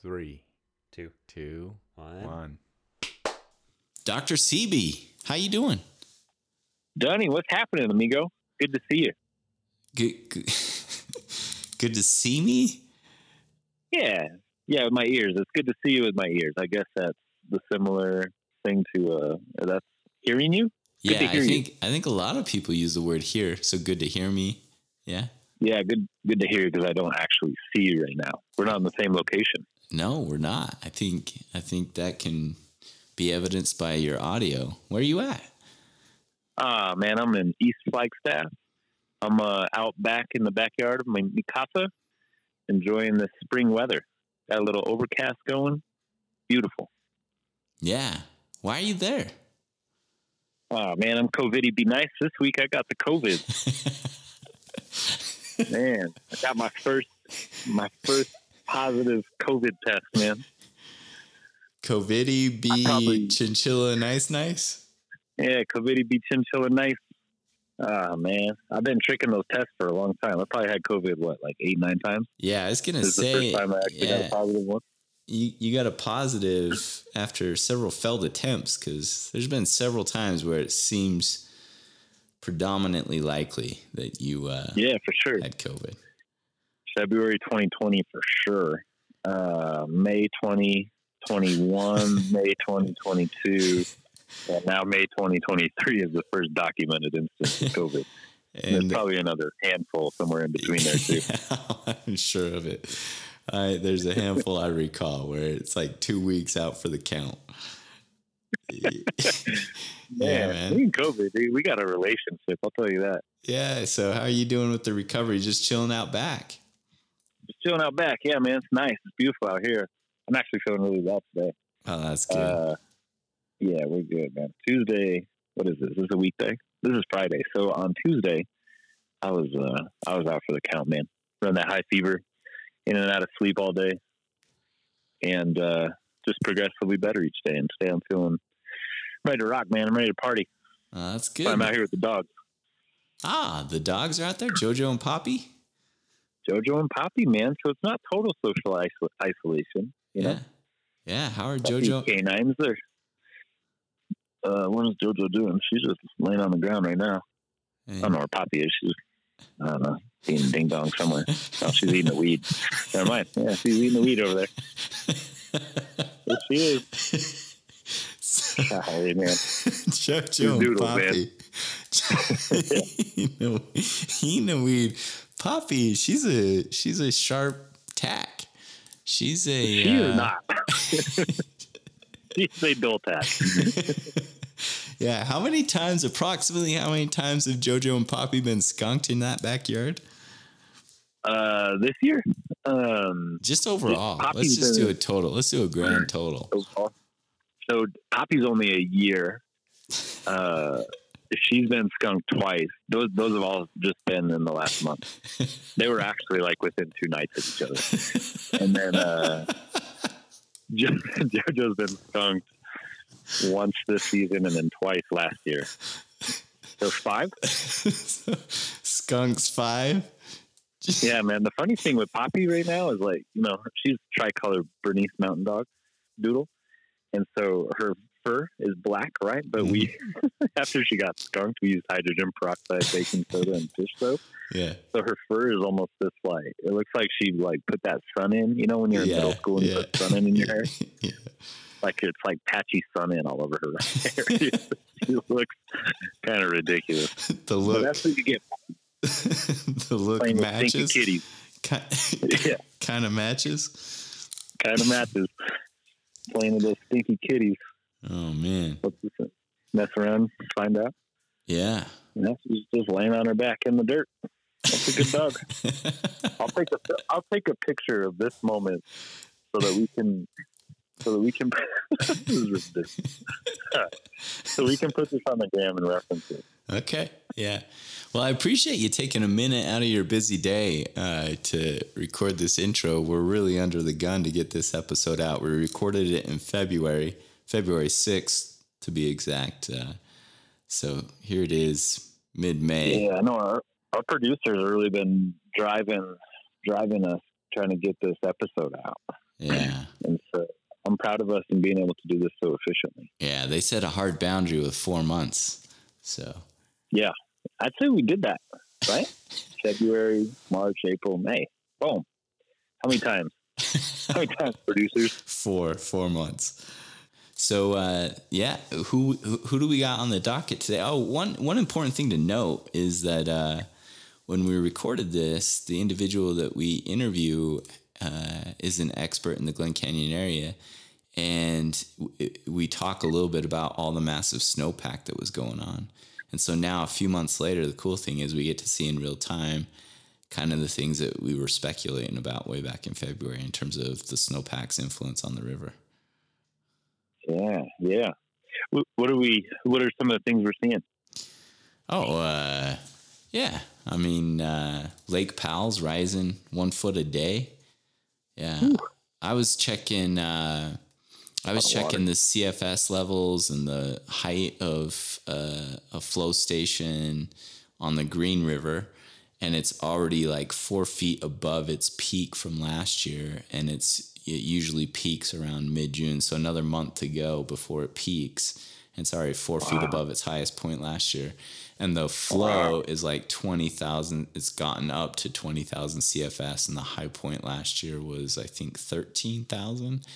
Three, Two. two, One. one. Dr. CB, how you doing? Donnie, what's happening, amigo? Good to see you. Good, good, good to see me. Yeah, yeah, with my ears. It's good to see you with my ears. I guess that's the similar thing to uh, that's hearing you. Good yeah, to I hear you. think I think a lot of people use the word hear. So good to hear me. Yeah. Yeah, good, good to hear you because I don't actually see you right now. We're not in the same location. No, we're not. I think I think that can be evidenced by your audio. Where are you at? Ah, man, I'm in East Flagstaff. I'm uh, out back in the backyard of my my casa, enjoying the spring weather. Got a little overcast going. Beautiful. Yeah. Why are you there? Oh man, I'm COVIDy be nice. This week I got the COVID. man, I got my first my first positive COVID test, man. COVIDy be probably- chinchilla nice nice? Yeah, COVIDy be chinchilla nice. Ah man, I've been tricking those tests for a long time. I probably had COVID what, like eight, nine times. Yeah, I was gonna This is the say first time I actually got yeah, a positive one. you, you got a positive after several failed attempts because there's been several times where it seems predominantly likely that you uh, Yeah, for sure. had COVID. February 2020 for sure. Uh, May 2021, May 2022, and now May 2023 is the first documented instance of COVID. And there's probably another handful somewhere in between there too. Yeah, I'm sure of it. I, there's a handful I recall where it's like two weeks out for the count. yeah, man. me COVID, dude, we got a relationship. I'll tell you that. Yeah. So how are you doing with the recovery? Just chilling out back. Just chilling out back. Yeah, man, it's nice. It's beautiful out here. I'm actually feeling really well today. Oh, that's good. Uh, yeah, we're good, man. Tuesday, what is this? This is a weekday. This is Friday. So on Tuesday, I was uh, I was out for the count, man. Run that high fever, in and out of sleep all day, and uh, just progressively better each day. And today I'm feeling ready to rock, man. I'm ready to party. Oh, that's good. I'm out here with the dogs, Ah, the dogs are out there. Jojo and Poppy. Jojo and Poppy, man. So it's not total social isol- isolation. You know, yeah. Yeah. How are these Jojo? canines there. Uh, what is Jojo doing? She's just laying on the ground right now. I don't know where Poppy is. She's, I don't know, eating ding dong somewhere. Oh, she's eating the weed. Never mind. Yeah, she's eating the weed over there. There she is. Man. Jojo and Doodles, Poppy. you know, eating the weed. Poppy, she's a she's a sharp tack. She's a She uh, is not. she's a dull tack. Yeah, how many times, approximately, how many times have JoJo and Poppy been skunked in that backyard? Uh, this year, um, Just overall. Let's just do a total. Let's do a grand total. so. So Poppy's only a year. Uh, she's been skunked twice. Those those have all just been in the last month. They were actually like within two nights of each other. And then uh, Jo- JoJo's been skunked once this season and then twice last year. So five. Skunks five. Yeah, man. The funny thing with Poppy right now is like, you know, she's tricolor Bernese Mountain Dog Doodle, and so her fur is black, right? But we, mm. after she got skunked, we used hydrogen peroxide, baking soda, and fish soap. Yeah. So her fur is almost this like it looks like she like put that sun in. You know, when you're in Yeah, middle school and you put sun in in your hair, yeah. like it's like patchy sun in all over her hair. she looks kind of ridiculous. The look, that's what you get the look matches. kitties. Ki- Yeah. kind of matches. Kind of matches. Playing with those stinky kitties. Oh man. What's this? Mess around, find out. Yeah. Know, she's just laying on her back in the dirt. That's a good dog. I'll take a I'll take a picture of this moment so that we can so that we can this is ridiculous. so we can put this on the gram and reference it. Okay. Yeah. Well, I appreciate you taking a minute out of your busy day uh, to record this intro. We're really under the gun to get this episode out. We recorded it in February, February 6th to be exact. Uh, so here it is, mid May. Yeah, I know our our producers have really been driving driving us trying to get this episode out. Yeah. And so I'm proud of us in being able to do this so efficiently. Yeah, they set a hard boundary with four months. So Yeah, I'd say we did that, right? February, March, April, May. Boom. How many times? How many times, producers? four four months. So uh, yeah, who, who who do we got on the docket today? Oh, one one important thing to note is that uh, when we recorded this, the individual that we interview uh, is an expert in the Glen Canyon area, and we talk a little bit about all the massive snowpack that was going on. And so now, a few months later, the cool thing is we get to see in real time kind of the things that we were speculating about way back in February in terms of the snowpack's influence on the river. Yeah, yeah. What, are we? What are some of the things we're seeing? Oh, uh, yeah. I mean, uh, Lake Powell's rising one foot a day. Yeah. I was checking. Uh, I was checking the CFS levels and the height of uh, a flow station on the Green River, and it's already like four feet above its peak from last year, and it's it usually peaks around mid June, so another month to go before it peaks. And it's already four feet above its highest point last year, and the flow is like twenty thousand. It's gotten up to twenty thousand CFS, and the high point last year was I think thirteen thousand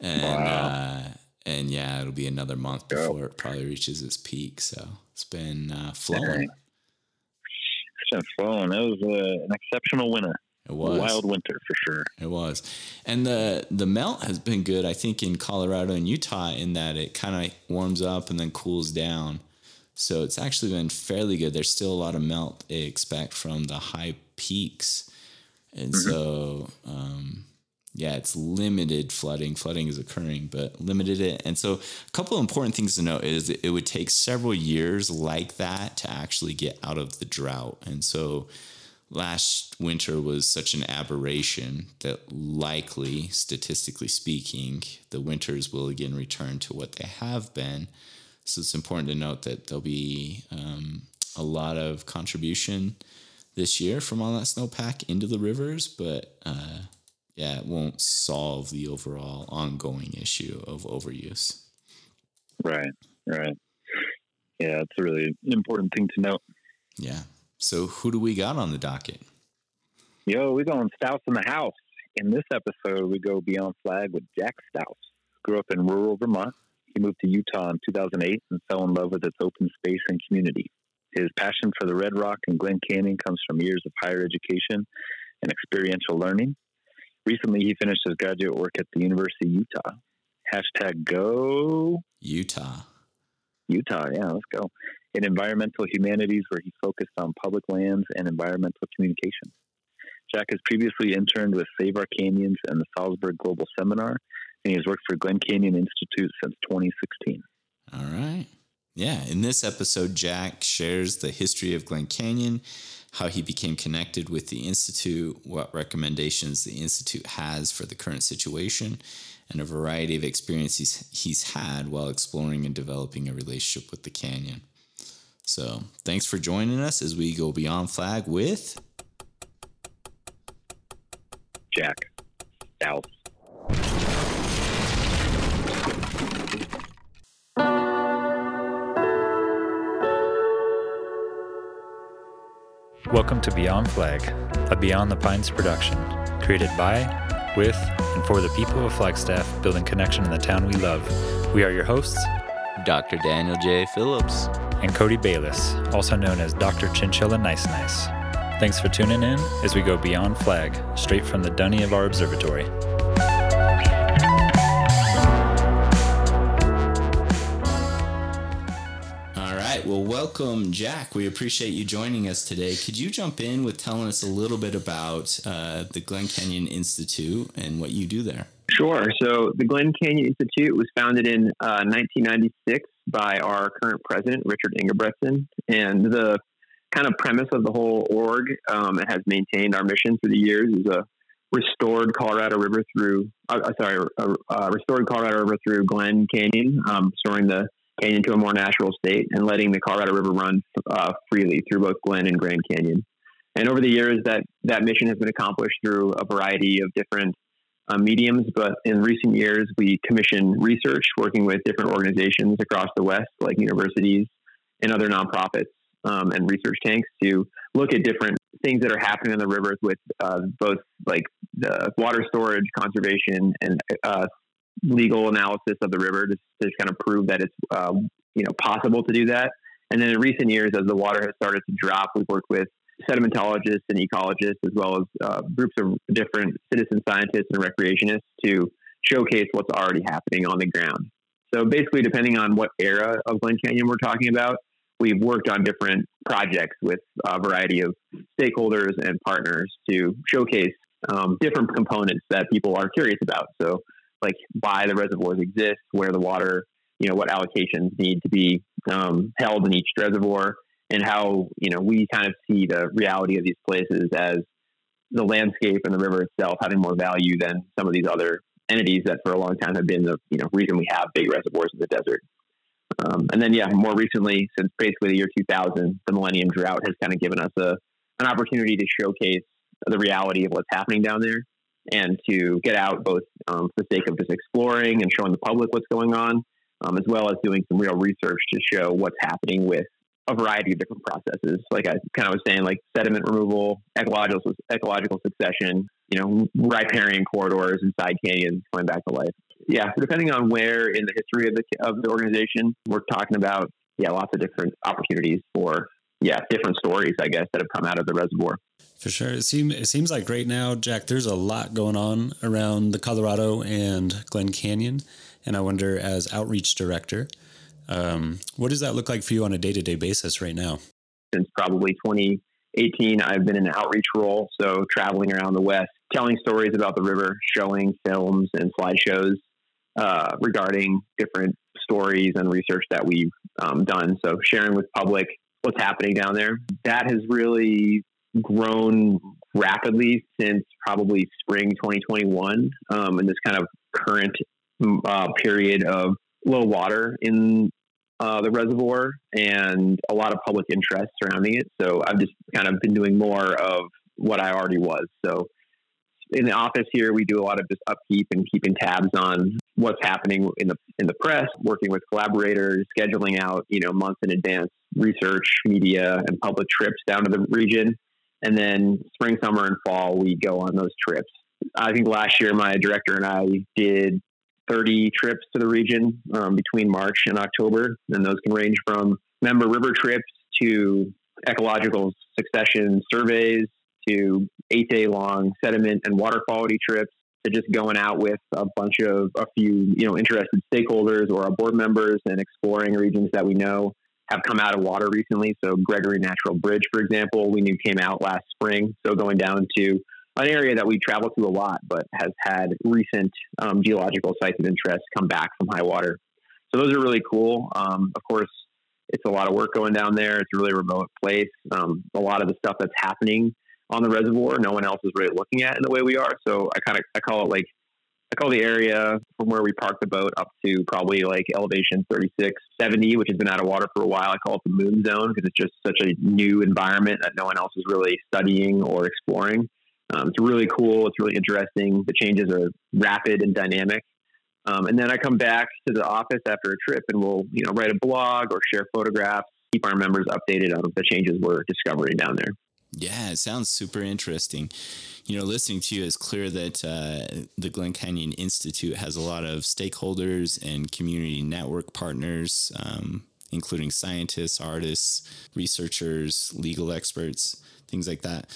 and uh, and yeah, it'll be another month before it probably reaches its peak. So it's been uh, flowing. It's been flowing. It was uh, an exceptional winter. It was Wild winter for sure. It was, and the the melt has been good. I think in Colorado and Utah, in that it kind of warms up and then cools down. So it's actually been fairly good. There's still a lot of melt they expect from the high peaks, and so um, yeah, it's limited flooding. Flooding is occurring, but limited it. And so a couple of important things to note is it would take several years like that to actually get out of the drought. And so last winter was such an aberration that likely, statistically speaking, the winters will again return to what they have been. So it's important to note that there'll be um, a lot of contribution this year from all that snowpack into the rivers, but uh, yeah, it won't solve the overall ongoing issue of overuse. Right, right. Yeah, it's a really important thing to note. Yeah. So who do we got on the docket? Yo, we're going Stauss in the house. In this episode, we go beyond flag with Jack Stauss. Grew up in rural Vermont. He moved to Utah in 2008 and fell in love with its open space and community. His passion for the Red Rock and Glen Canyon comes from years of higher education and experiential learning. Recently, he finished his graduate work at the University of Utah. Hashtag go Utah. Utah, yeah, let's go. In environmental humanities, where he focused on public lands and environmental communication. Jack has previously interned with Save Our Canyons and the Salzburg Global Seminar, and he has worked for Glen Canyon Institute since 2016. All right. Yeah. In this episode, Jack shares the history of Glen Canyon, how he became connected with the Institute, what recommendations the Institute has for the current situation, and a variety of experiences he's had while exploring and developing a relationship with the canyon. So, thanks for joining us as we go beyond flag with Jack Stauss. Welcome to Beyond Flag, a Beyond the Pines production, created by, with, and for the people of Flagstaff, building connection in the town we love. We are your hosts Dr. Daniel J. Phillips. And Cody Bayles, also known as Dr. Chinchilla Nice Nice. Thanks for tuning in as we go beyond flag, straight from the dunny of our observatory. All right. Well, welcome, Jack. We appreciate you joining us today. Could you jump in with telling us a little bit about uh, the Glen Canyon Institute and what you do there? Sure. So the Glen Canyon Institute was founded in uh, 1996 by our current president, Richard Ingebretsen. And the kind of premise of the whole org, um, has maintained our mission through the years, is a restored Colorado River through, uh, uh, sorry, a, a restored Colorado River through Glen Canyon, um, restoring the canyon to a more natural state and letting the Colorado River run uh, freely through both Glen and Grand Canyon. And over the years, that that mission has been accomplished through a variety of different uh, mediums, but in recent years, we commission research working with different organizations across the West, like universities and other nonprofits um, and research tanks, to look at different things that are happening on the rivers with uh, both like the water storage, conservation, and uh, legal analysis of the river to, to kind of prove that it's uh, you know possible to do that. And then in recent years, as the water has started to drop, we've worked with sedimentologists and ecologists, as well as uh, groups of different citizen scientists and recreationists to showcase what's already happening on the ground. So basically, depending on what era of Glen Canyon we're talking about, we've worked on different projects with a variety of stakeholders and partners to showcase um, different components that people are curious about. So, like why the reservoirs exist, where the water, you know, what allocations need to be um, held in each reservoir, and how you know we kind of see the reality of these places as the landscape and the river itself having more value than some of these other entities that for a long time have been the you know reason we have big reservoirs in the desert. Um, and then, yeah, more recently, since basically the year 2000, the Millennium Drought has kind of given us a an opportunity to showcase the reality of what's happening down there and to get out both um, for the sake of just exploring and showing the public what's going on, um, as well as doing some real research to show what's happening with a variety of different processes. Like I kind of was saying, like sediment removal, ecological ecological succession, you know, riparian corridors inside canyons coming back to life yeah, depending on where in the history of the of the organization, we're talking about yeah, lots of different opportunities for yeah, different stories, I guess, that have come out of the reservoir. For sure, it seems it seems like right now, Jack. There's a lot going on around the Colorado and Glen Canyon, and I wonder, as outreach director, um, what does that look like for you on a day to day basis right now? Since probably 2018, I've been in an outreach role, so traveling around the West, telling stories about the river, showing films and slideshows uh, regarding different stories and research that we've um, done. So sharing with public what's happening down there. That has really grown rapidly since probably spring 2021 um, in this kind of current uh, period of low water in uh, the reservoir and a lot of public interest surrounding it. So I've just kind of been doing more of what I already was. So in the office here, we do a lot of just upkeep and keeping tabs on what's happening in the in the press, working with collaborators, scheduling out you know months in advance research, media, and public trips down to the region. And then spring, summer, and fall, we go on those trips. I think last year, my director and I did 30 trips to the region um, between March and October, and those can range from member river trips to ecological succession surveys to eight day long sediment and water quality trips to just going out with a bunch of a few you know interested stakeholders or our board members and exploring regions that we know have come out of water recently. So Gregory Natural Bridge, for example, we knew came out last spring. So going down to an area that we travel to a lot, but has had recent um, geological sites of interest come back from high water. So those are really cool. Um, of course, it's a lot of work going down there. It's a really remote place. Um, a lot of the stuff that's happening on the reservoir. No one else is really looking at in the way we are. So I kind of I call it like I call the area from where we park the boat up to probably like elevation 36, 70, which has been out of water for a while. I call it the moon zone because it's just such a new environment that no one else is really studying or exploring. Um, it's really cool. It's really interesting. The changes are rapid and dynamic. Um, and then I come back to the office after a trip and we'll, you know, write a blog or share photographs, keep our members updated on the changes we're discovering down there. Yeah, it sounds super interesting. You know, listening to you, it's clear that uh, the Glen Canyon Institute has a lot of stakeholders and community network partners, um, including scientists, artists, researchers, legal experts, things like that.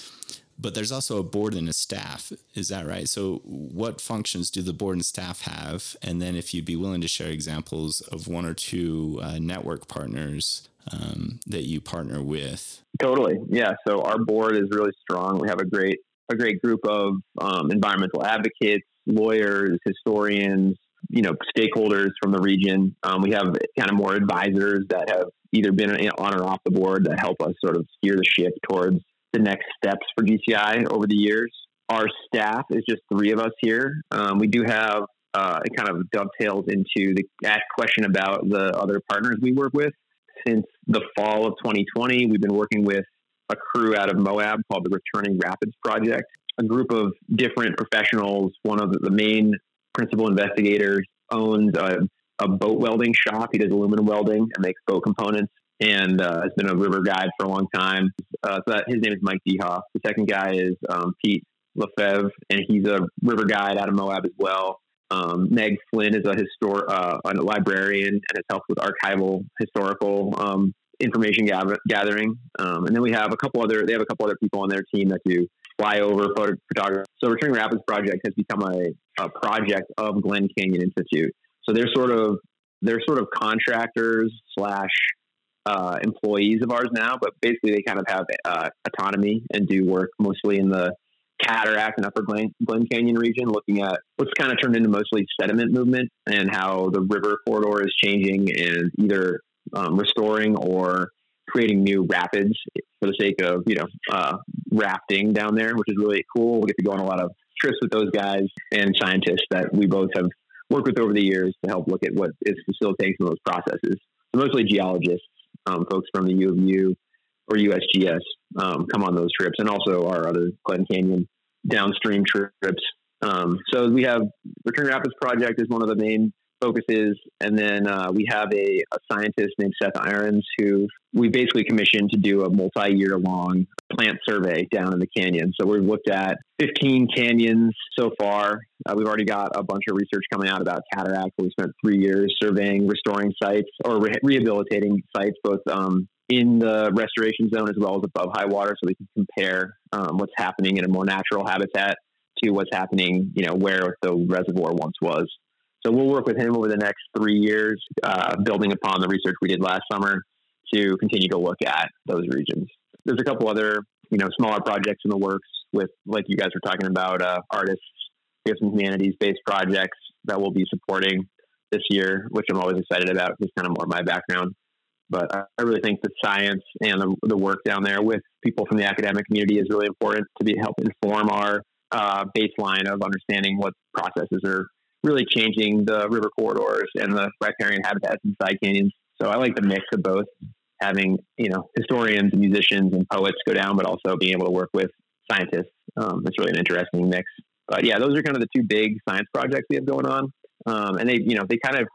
But there's also a board and a staff. Is that right? So, what functions do the board and staff have? And then, if you'd be willing to share examples of one or two uh, network partners um, that you partner with. Totally, yeah. So our board is really strong. We have a great a great group of um, environmental advocates, lawyers, historians, you know, stakeholders from the region. Um, we have kind of more advisors that have either been on or off the board that help us sort of steer the ship towards the next steps for GCI over the years. Our staff is just three of us here. Um, we do have uh, it kind of dovetails into the ask question about the other partners we work with since the fall of 2020. We've been working with a crew out of Moab called the Returning Rapids Project. a group of different professionals. One of the main principal investigators owns a, a boat welding shop. He does aluminum welding and makes boat components and uh, has been a river guide for a long time. Uh, so that, his name is Mike Dehoff. The second guy is um, Pete Lefebvre, and he's a river guide out of Moab as well. Um, Meg Flynn is a histor- uh, a librarian and has helped with archival historical um, information gather- gathering. Um, and then we have a couple other they have a couple other people on their team that do flyover photo- photography. So Returning Rapids Project has become a, a project of Glen Canyon Institute. So they're sort of they're sort of contractors slash uh, employees of ours now, but basically they kind of have uh, autonomy and do work mostly in the cataract and upper Glen, Glen Canyon region, looking at what's kind of turned into mostly sediment movement and how the river corridor is changing and either um, restoring or creating new rapids for the sake of you know uh, rafting down there, which is really cool. We get to go on a lot of trips with those guys and scientists that we both have worked with over the years to help look at what is facilitating some of those processes. So mostly geologists, um, folks from the U of U or USGS um, come on those trips, and also our other Glen Canyon downstream trips. Um, so we have Return Rapids Project is one of the main focuses, and then uh, we have a, a, scientist named Seth Arens who we basically commissioned to do a multi-year long plant survey down in the canyon. So we've looked at 15 canyons so far. Uh, we've already got a bunch of research coming out about cataract. We spent three years surveying, restoring sites or re- rehabilitating sites, both um, in the restoration zone as well as above high water, so we can compare um, what's happening in a more natural habitat to what's happening, you know, where the reservoir once was. So we'll work with him over the next three years, uh, building upon the research we did last summer to continue to look at those regions. There's a couple other, you know, smaller projects in the works with, like you guys were talking about, uh, artists. We have some humanities-based projects that we'll be supporting this year, which I'm always excited about. It's kind of more my background. But I really think that science and the, the work down there with people from the academic community is really important to be help inform our uh, baseline of understanding what processes are really changing the river corridors and the riparian habitats and side canyons. So I like the mix of both having, you know, historians and musicians and poets go down, but also being able to work with scientists. Um, it's really an interesting mix. But yeah, those are kind of the two big science projects we have going on. Um, and they, you know, they kind of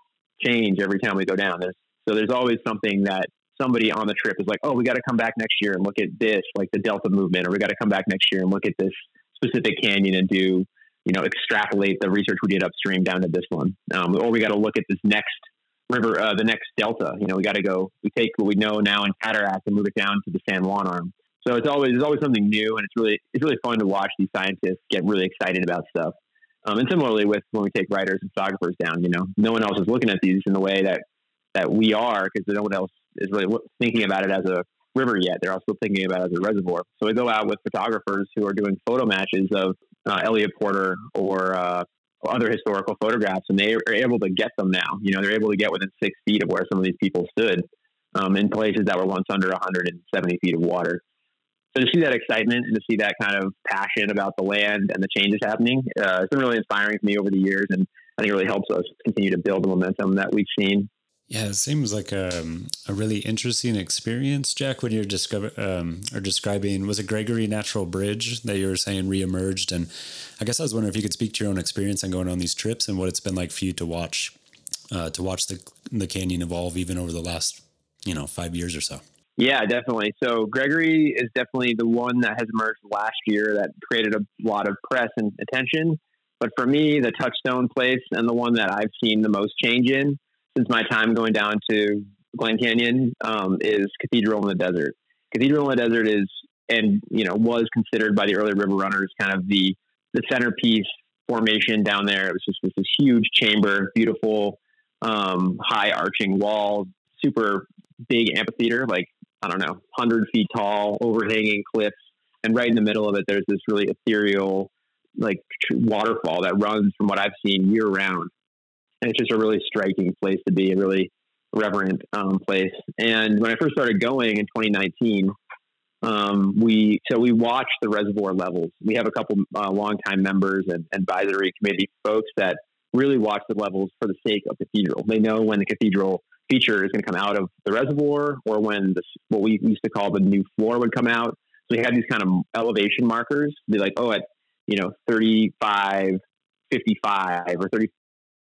change every time we go down. There's, so there's always something that somebody on the trip is like, oh, we got to come back next year and look at this, like the Delta movement, or we got to come back next year and look at this specific canyon and do you know, extrapolate the research we did upstream down to this one. Um, or we got to look at this next river, uh, the next delta. You know, we got to go. We take what we know now in cataract and move it down to the San Juan arm. So it's always there's always something new, and it's really it's really fun to watch these scientists get really excited about stuff. Um, and similarly with when we take writers and photographers down, you know, no one else is looking at these in the way that that we are because no one else is really thinking about it as a river yet. They're also thinking about it as a reservoir. So we go out with photographers who are doing photo matches of uh, Eliot Porter or uh, other historical photographs, and they are able to get them now. You know, they're able to get within six feet of where some of these people stood um, in places that were once under 170 feet of water. So to see that excitement and to see that kind of passion about the land and the changes happening, uh, it's been really inspiring for me over the years, and I think it really helps us continue to build the momentum that we've seen yeah, it seems like a, um, a really interesting experience, Jack. When you're discover um, or describing, was it Gregory Natural Bridge that you were saying reemerged? And I guess I was wondering if you could speak to your own experience and going on these trips and what it's been like for you to watch uh, to watch the the canyon evolve even over the last you know five years or so. Yeah, definitely. So Gregory is definitely the one that has emerged last year that created a lot of press and attention. But for me, the touchstone place and the one that I've seen the most change in since my time going down to Glen Canyon um, is Cathedral in the Desert. Cathedral in the Desert is and you know was considered by the early river runners kind of the the centerpiece formation down there. It was just this, this huge chamber, beautiful, um, high arching walls, super big amphitheater, like I don't know, hundred feet tall, overhanging cliffs, and right in the middle of it, there's this really ethereal like waterfall that runs from what I've seen year round and it's just a really striking place to be, a really reverent um, place. And when I first started going in 2019, um, we so we watch the reservoir levels. We have a couple uh, longtime members and advisory committee folks that really watch the levels for the sake of cathedral. They know when the cathedral feature is going to come out of the reservoir or when the, what we used to call the new floor would come out. So we have these kind of elevation markers. Be like, oh, at you know, 35, 55 or 35,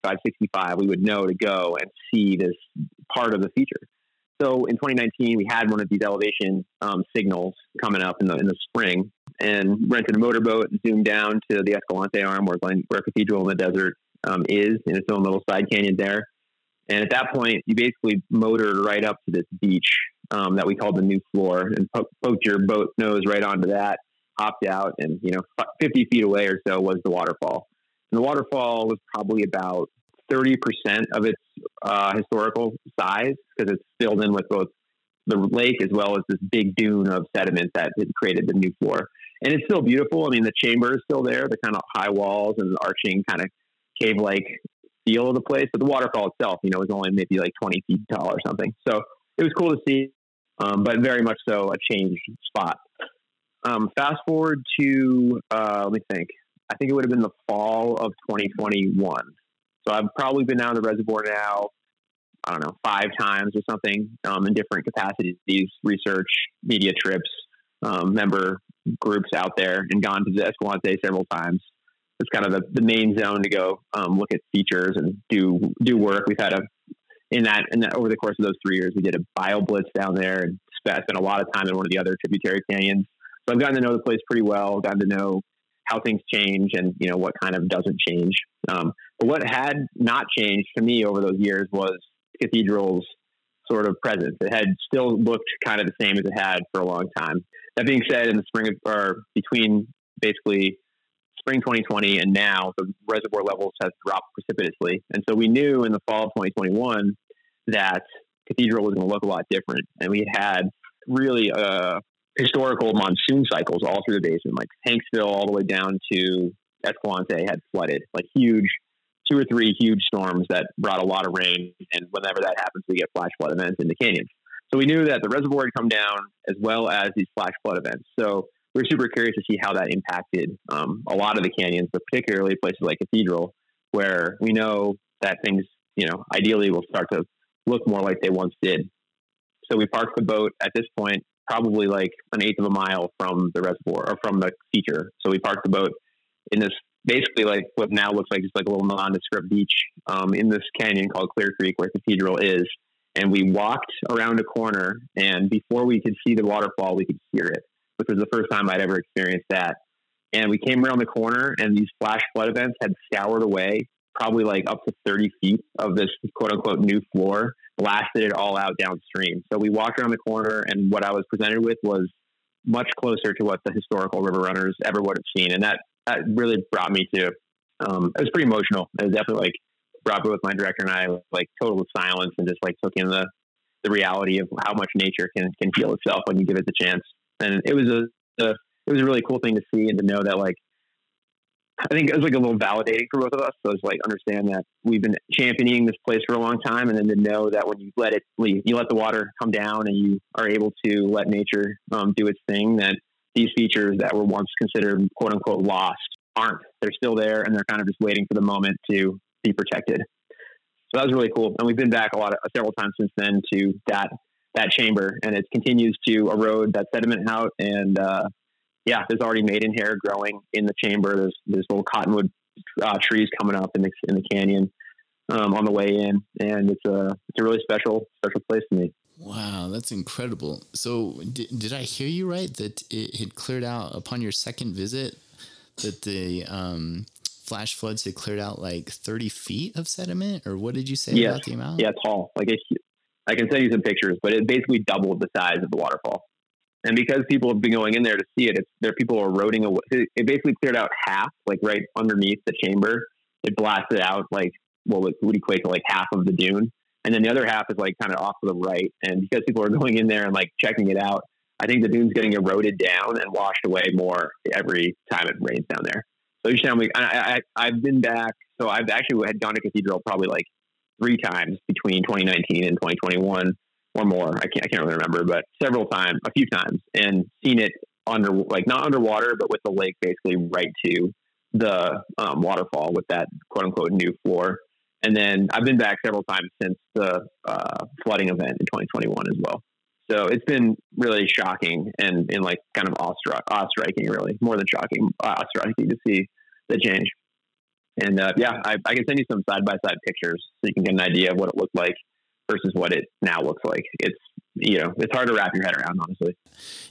65, we would know to go and see this part of the feature. So in 2019, we had one of these elevation um, signals coming up in the in the spring, and rented a motorboat and zoomed down to the Escalante Arm, where Glen, where Cathedral in the Desert um, is, in its own little side canyon there. And at that point, you basically motored right up to this beach um, that we called the new floor, and po- poked your boat nose right onto that, hopped out, and you know, 50 feet away or so was the waterfall. And the waterfall was probably about 30% of its uh, historical size because it's filled in with both the lake as well as this big dune of sediment that had created the new floor. And it's still beautiful. I mean, the chamber is still there, the kind of high walls and arching kind of cave like feel of the place, but the waterfall itself, you know, is only maybe like 20 feet tall or something. So it was cool to see, um, but very much so a changed spot. Um, fast forward to, uh, let me think, I think it would have been the fall of 2021. So I've probably been down the reservoir now, I don't know, five times or something um, in different capacities, these research, media trips, um, member groups out there, and gone to the Escalante several times. It's kind of the, the main zone to go um, look at features and do do work. We've had a in that in that over the course of those three years, we did a bio blitz down there and spent, spent a lot of time in one of the other tributary canyons. So I've gotten to know the place pretty well, gotten to know how things change and you know what kind of doesn't change. Um, but what had not changed to me over those years was Cathedral's sort of presence. It had still looked kind of the same as it had for a long time. That being said, in the spring of, or between basically spring 2020 and now, the reservoir levels have dropped precipitously. And so we knew in the fall of 2021 that Cathedral was going to look a lot different. And we had really uh, historical monsoon cycles all through the basin, like Hanksville all the way down to Escalante had flooded, like huge, two or three huge storms that brought a lot of rain. And whenever that happens, we get flash flood events in the canyons. So we knew that the reservoir had come down as well as these flash flood events. So we were super curious to see how that impacted um, a lot of the canyons, but particularly places like Cathedral, where we know that things, you know, ideally will start to look more like they once did. So we parked the boat at this point, probably like an eighth of a mile from the reservoir or from the feature. So we parked the boat in this basically like what now looks like just like a little nondescript beach um, in this canyon called Clear Creek where Cathedral is. And we walked around a corner, and before we could see the waterfall, we could hear it which was the first time I'd ever experienced that. And we came around the corner, and these flash flood events had scoured away probably like up to 30 feet of this quote unquote new floor, blasted it all out downstream. So we walked around the corner, and what I was presented with was much closer to what the historical river runners ever would have seen. And that, that really brought me to, um, it was pretty emotional. It was definitely like brought me with my director and I, like total silence and just like took in the, the reality of how much nature can, can heal itself when you give it the chance and it was a, a it was a really cool thing to see and to know that like I think it was like a little validating for both of us. So it's like understand that we've been championing this place for a long time, and then to know that when you let it leave, you let the water come down, and you are able to let nature um, do its thing. That these features that were once considered quote unquote lost aren't. They're still there, and they're kind of just waiting for the moment to be protected. So that was really cool, and we've been back a lot of several times since then to that that chamber, and it continues to erode that sediment out. And uh, yeah, there's already maidenhair growing in the chamber. There's there's little cottonwood uh, trees coming up in the in the canyon um, on the way in, and it's a it's a really special special place to me. Wow, that's incredible. So, did, did I hear you right that it had cleared out upon your second visit that the um, flash floods had cleared out like 30 feet of sediment, or what did you say yes. about the amount? Yeah, tall. Like I can send you some pictures, but it basically doubled the size of the waterfall. And because people have been going in there to see it, it's, there people are eroding away. It basically cleared out half, like right underneath the chamber. It blasted out like what would, would equate to like half of the dune, and then the other half is like kind of off to the right. And because people are going in there and like checking it out, I think the dune's getting eroded down and washed away more every time it rains down there. So each time we, I, I, I've been back. So I've actually had gone to Cathedral probably like three times between 2019 and 2021 or more. I can't, I can't really remember, but several times, a few times, and seen it under, like not underwater, but with the lake basically right to the um, waterfall with that quote unquote new floor. And then I've been back several times since the uh, flooding event in 2021 as well. So it's been really shocking and, and like kind of awe-struck, awe-striking, really more than shocking, awe-striking to see the change. And uh, yeah, I, I, can send you some side by side pictures so you can get an idea of what it looked like versus what it now looks like. It's you know it's hard to wrap your head around, honestly.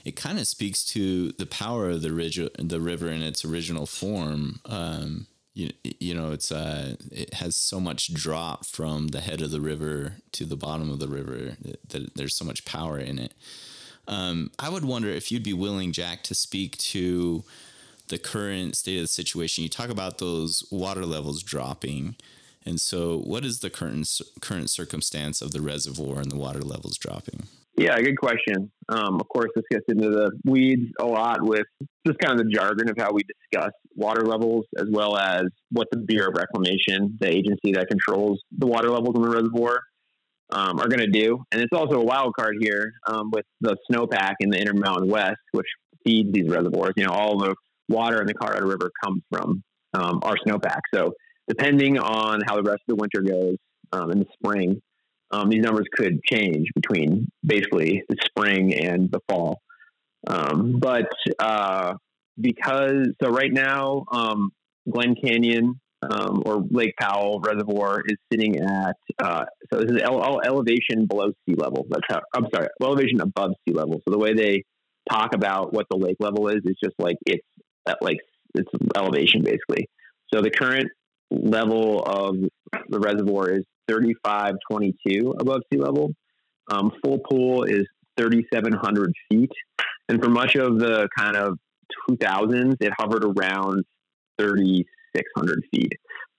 It kind of speaks to the power of the river, the river in its original form. Um, you, you know it's uh it has so much drop from the head of the river to the bottom of the river that there's so much power in it. Um, I would wonder if you'd be willing, Jack, to speak to the current state of the situation. You talk about those water levels dropping. And so, what is the current current circumstance of the reservoir and the water levels dropping? Yeah, good question. Um, of course, this gets into the weeds a lot with just kind of the jargon of how we discuss water levels, as well as what the Bureau of Reclamation, the agency that controls the water levels in the reservoir, um, are going to do. And it's also a wild card here um, with the snowpack in the Intermountain West, which feeds these reservoirs. You know, all the water in the Colorado River comes from um, our snowpack. So depending on how the rest of the winter goes um, in the spring, um, these numbers could change between basically the spring and the fall. Um, but uh, because so right now, um, Glen Canyon um, or Lake Powell Reservoir is sitting at uh, so this is ele- elevation below sea level. That's how I'm sorry, elevation above sea level. So the way they talk about what the lake level is is just like it's at like it's elevation basically. So the current level of the reservoir is 3522 above sea level. Um, full pool is 3,700 feet. And for much of the kind of 2000s, it hovered around 3,600 feet.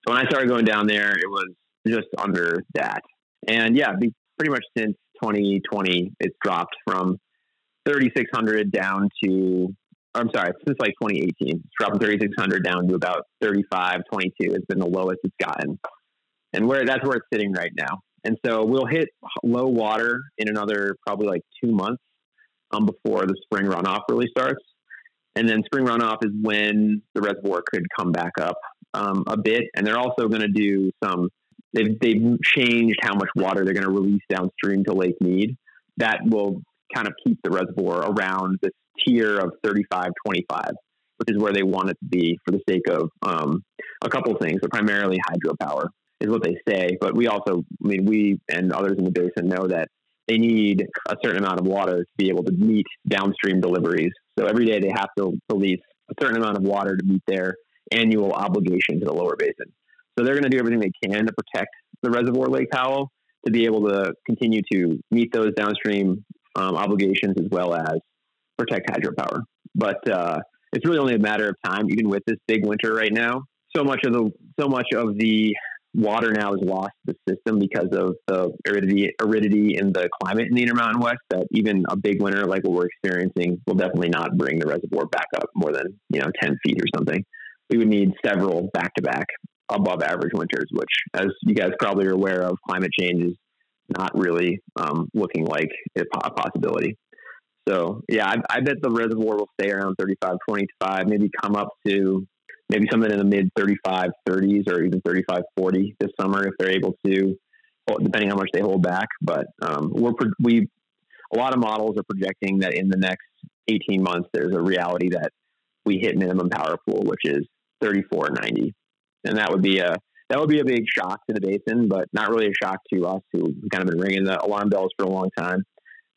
So when I started going down there, it was just under that. And yeah, pretty much since 2020, it's dropped from 3,600 down to I'm sorry, since like 2018, it's dropped 3,600 down to about 35, 22 has been the lowest it's gotten. And where that's where it's sitting right now. And so we'll hit low water in another probably like two months um, before the spring runoff really starts. And then spring runoff is when the reservoir could come back up um, a bit. And they're also going to do some, they've, they've changed how much water they're going to release downstream to Lake Mead. That will kind of keep the reservoir around this tier of 35 25, which is where they want it to be for the sake of um, a couple things, but primarily hydropower is what they say. But we also, I mean, we and others in the basin know that they need a certain amount of water to be able to meet downstream deliveries. So every day they have to release a certain amount of water to meet their annual obligation to the lower basin. So they're going to do everything they can to protect the reservoir Lake Powell to be able to continue to meet those downstream um, obligations as well as protect hydropower. But uh, it's really only a matter of time, even with this big winter right now. So much of the so much of the water now is lost to the system because of the aridity, aridity in the climate in the Intermountain West. That even a big winter like what we're experiencing will definitely not bring the reservoir back up more than you know ten feet or something. We would need several back to back above average winters, which, as you guys probably are aware of, climate change is not really um, looking like a possibility. So yeah, I, I, bet the reservoir will stay around 35, 25, maybe come up to maybe something in the mid 35, 30s or even 35, 40 this summer if they're able to, depending how much they hold back. But um, we're we a lot of models are projecting that in the next 18 months there's a reality that we hit minimum power pool, which is 3490, and that would be a that would be a big shock to the basin, but not really a shock to us who kind of been ringing the alarm bells for a long time.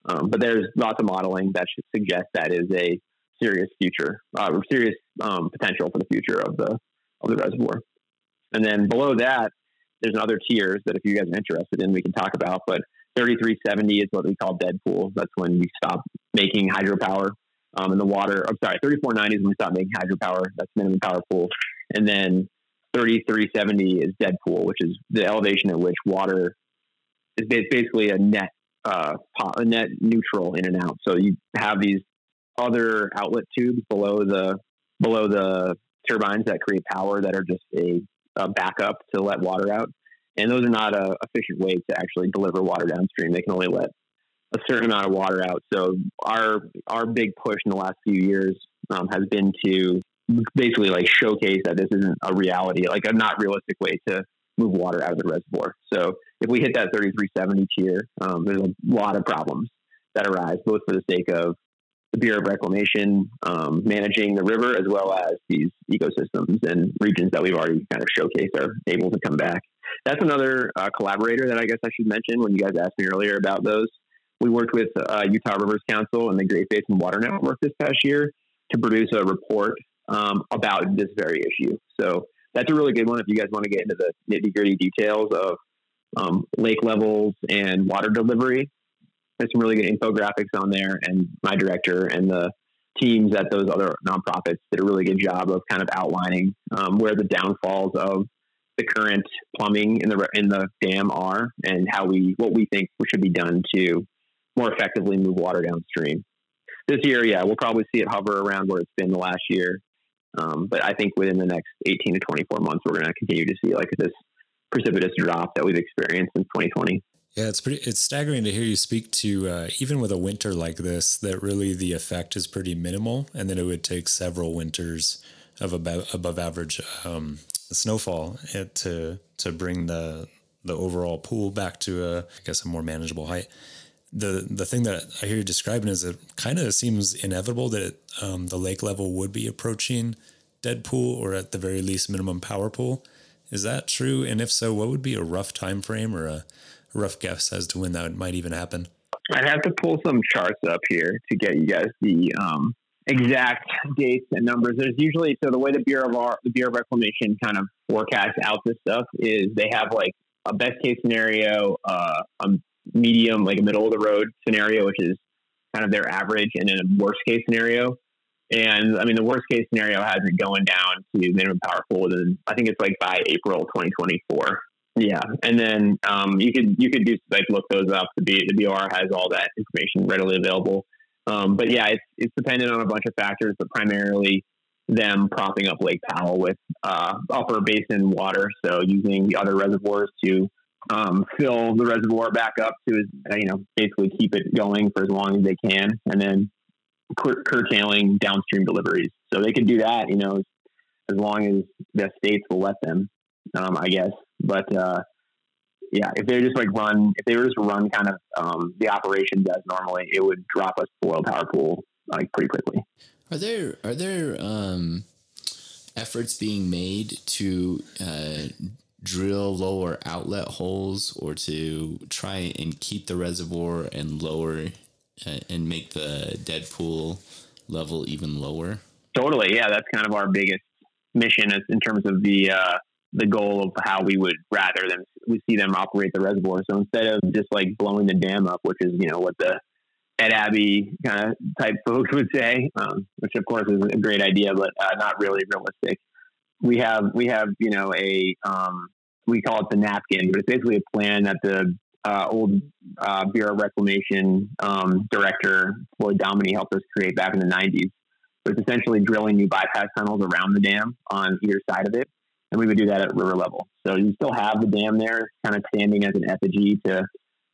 Um, but there's lots of modeling that should suggest that is a serious future, uh, serious um, potential for the future of the of the reservoir. And then below that, there's another tiers that if you guys are interested in, we can talk about. But 3370 is what we call dead pool. That's when we stop making hydropower um, in the water. I'm sorry, 3490 is when we stop making hydropower. That's minimum power pool. And then 3370 is dead pool, which is the elevation at which water is basically a net uh, a net neutral in and out. So you have these other outlet tubes below the below the turbines that create power that are just a, a backup to let water out, and those are not a efficient way to actually deliver water downstream. They can only let a certain amount of water out. So our our big push in the last few years um, has been to basically like showcase that this isn't a reality, like a not realistic way to move water out of the reservoir. So if we hit that 3370 tier, um, there's a lot of problems. that arise, both for the sake of the Bureau of Reclamation um, managing the river as well as these ecosystems and regions that we've already kind of showcased are able to come back. That's another uh, collaborator that I guess I should mention when you guys asked me earlier about those. We worked with uh, Utah Rivers Council and the Great Basin Water Network this past year to produce a report um, about this very issue. So that's a really good one if you guys want to get into the nitty gritty details of um, lake levels and water delivery. There's some really good infographics on there, and my director and the teams at those other nonprofits did a really good job of kind of outlining um, where the downfalls of the current plumbing in the in the dam are, and how we what we think should be done to more effectively move water downstream. This year, yeah, we'll probably see it hover around where it's been the last year, um, but I think within the next 18 to 24 months, we're going to continue to see like this precipitous drop that we've experienced in 2020. Yeah, it's pretty. It's staggering to hear you speak to uh, even with a winter like this that really the effect is pretty minimal, and that it would take several winters of above above average um, snowfall eh, to to bring the the overall pool back to a I guess a more manageable height. The the thing that I hear you describing is it kind of seems inevitable that um, the lake level would be approaching dead pool or at the very least minimum power pool. Is that true? And if so, what would be a rough time frame or a rough guess as to when that might even happen? I'd have to pull some charts up here to get you guys the um, exact dates and numbers. There's usually so the way the Bureau of the Bureau of Reclamation kind of forecasts out this stuff is they have like a best case scenario, uh, a medium, like a middle of the road scenario, which is kind of their average, and then a worst case scenario. And I mean, the worst case scenario has it going down to minimum power pool, and I think it's like by April 2024. Yeah, and then um, you could you could do like look those up. The B, the BOR has all that information readily available. Um, but yeah, it's it's dependent on a bunch of factors, but primarily them propping up Lake Powell with uh, upper basin water. So using the other reservoirs to um, fill the reservoir back up to you know basically keep it going for as long as they can, and then cur- curtailing downstream deliveries. So they can do that, you know, as long as the states will let them, um, I guess. But uh, yeah, if they just like run, if they were just run kind of um, the operations as normally, it would drop us below power pool like pretty quickly. Are there are there um, efforts being made to uh, drill lower outlet holes or to try and keep the reservoir and lower uh, and make the dead pool level even lower? Totally, yeah. That's kind of our biggest mission is in terms of the uh, the goal of how we would rather than we see them operate the reservoir. So instead of just like blowing the dam up, which is you know what the Ed Abbey kind of type folks would say, um, which of course is a great idea, but uh, not really realistic. We have we have you know a um, we call it the napkin, but it's basically a plan that the uh, old uh, Bureau of Reclamation um, director Floyd Dominy helped us create back in the 90s. But it's essentially drilling new bypass tunnels around the dam on either side of it and we would do that at river level. So you still have the dam there, kind of standing as an effigy to,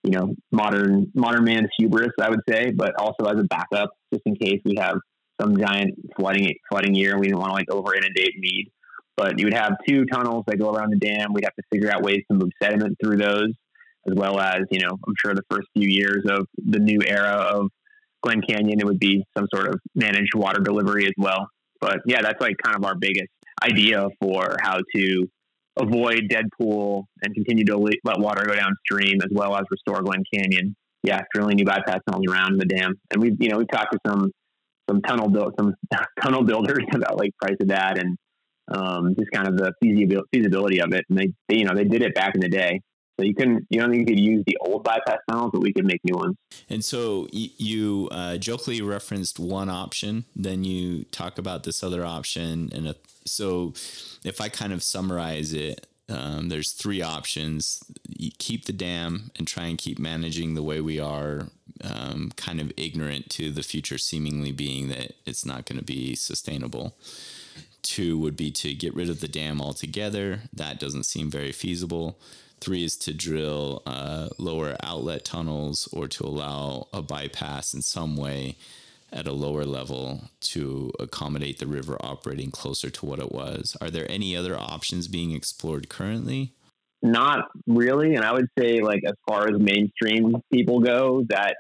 you know, modern modern man's hubris, I would say, but also as a backup, just in case we have some giant flooding flooding year and we didn't want to like over inundate Mead. But you would have two tunnels that go around the dam. We'd have to figure out ways to move sediment through those, as well as you know, I'm sure the first few years of the new era of Glen Canyon, it would be some sort of managed water delivery as well. But yeah, that's like kind of our biggest idea for how to avoid dead pool and continue to let water go downstream as well as restore Glen Canyon. Yeah, drilling new bypass tunnels around the dam, and we've you know we've talked to some some tunnel build some tunnel builders about like price of that and um, just kind of the feasibility of it. And they, you know they did it back in the day, so you can you don't think you could use the old bypass tunnels, but we could make new ones. And so you uh, jokingly referenced one option, then you talk about this other option, and a, so if I kind of summarize it, um, there's three options: you keep the dam and try and keep managing the way we are, um, kind of ignorant to the future, seemingly being that it's not going to be sustainable. Two would be to get rid of the dam altogether. That doesn't seem very feasible Three is to drill uh, lower outlet tunnels or to allow a bypass in some way at a lower level to accommodate the river operating closer to what it was. Are there any other options being explored currently? Not really. And I would say, like, as far as mainstream people go, that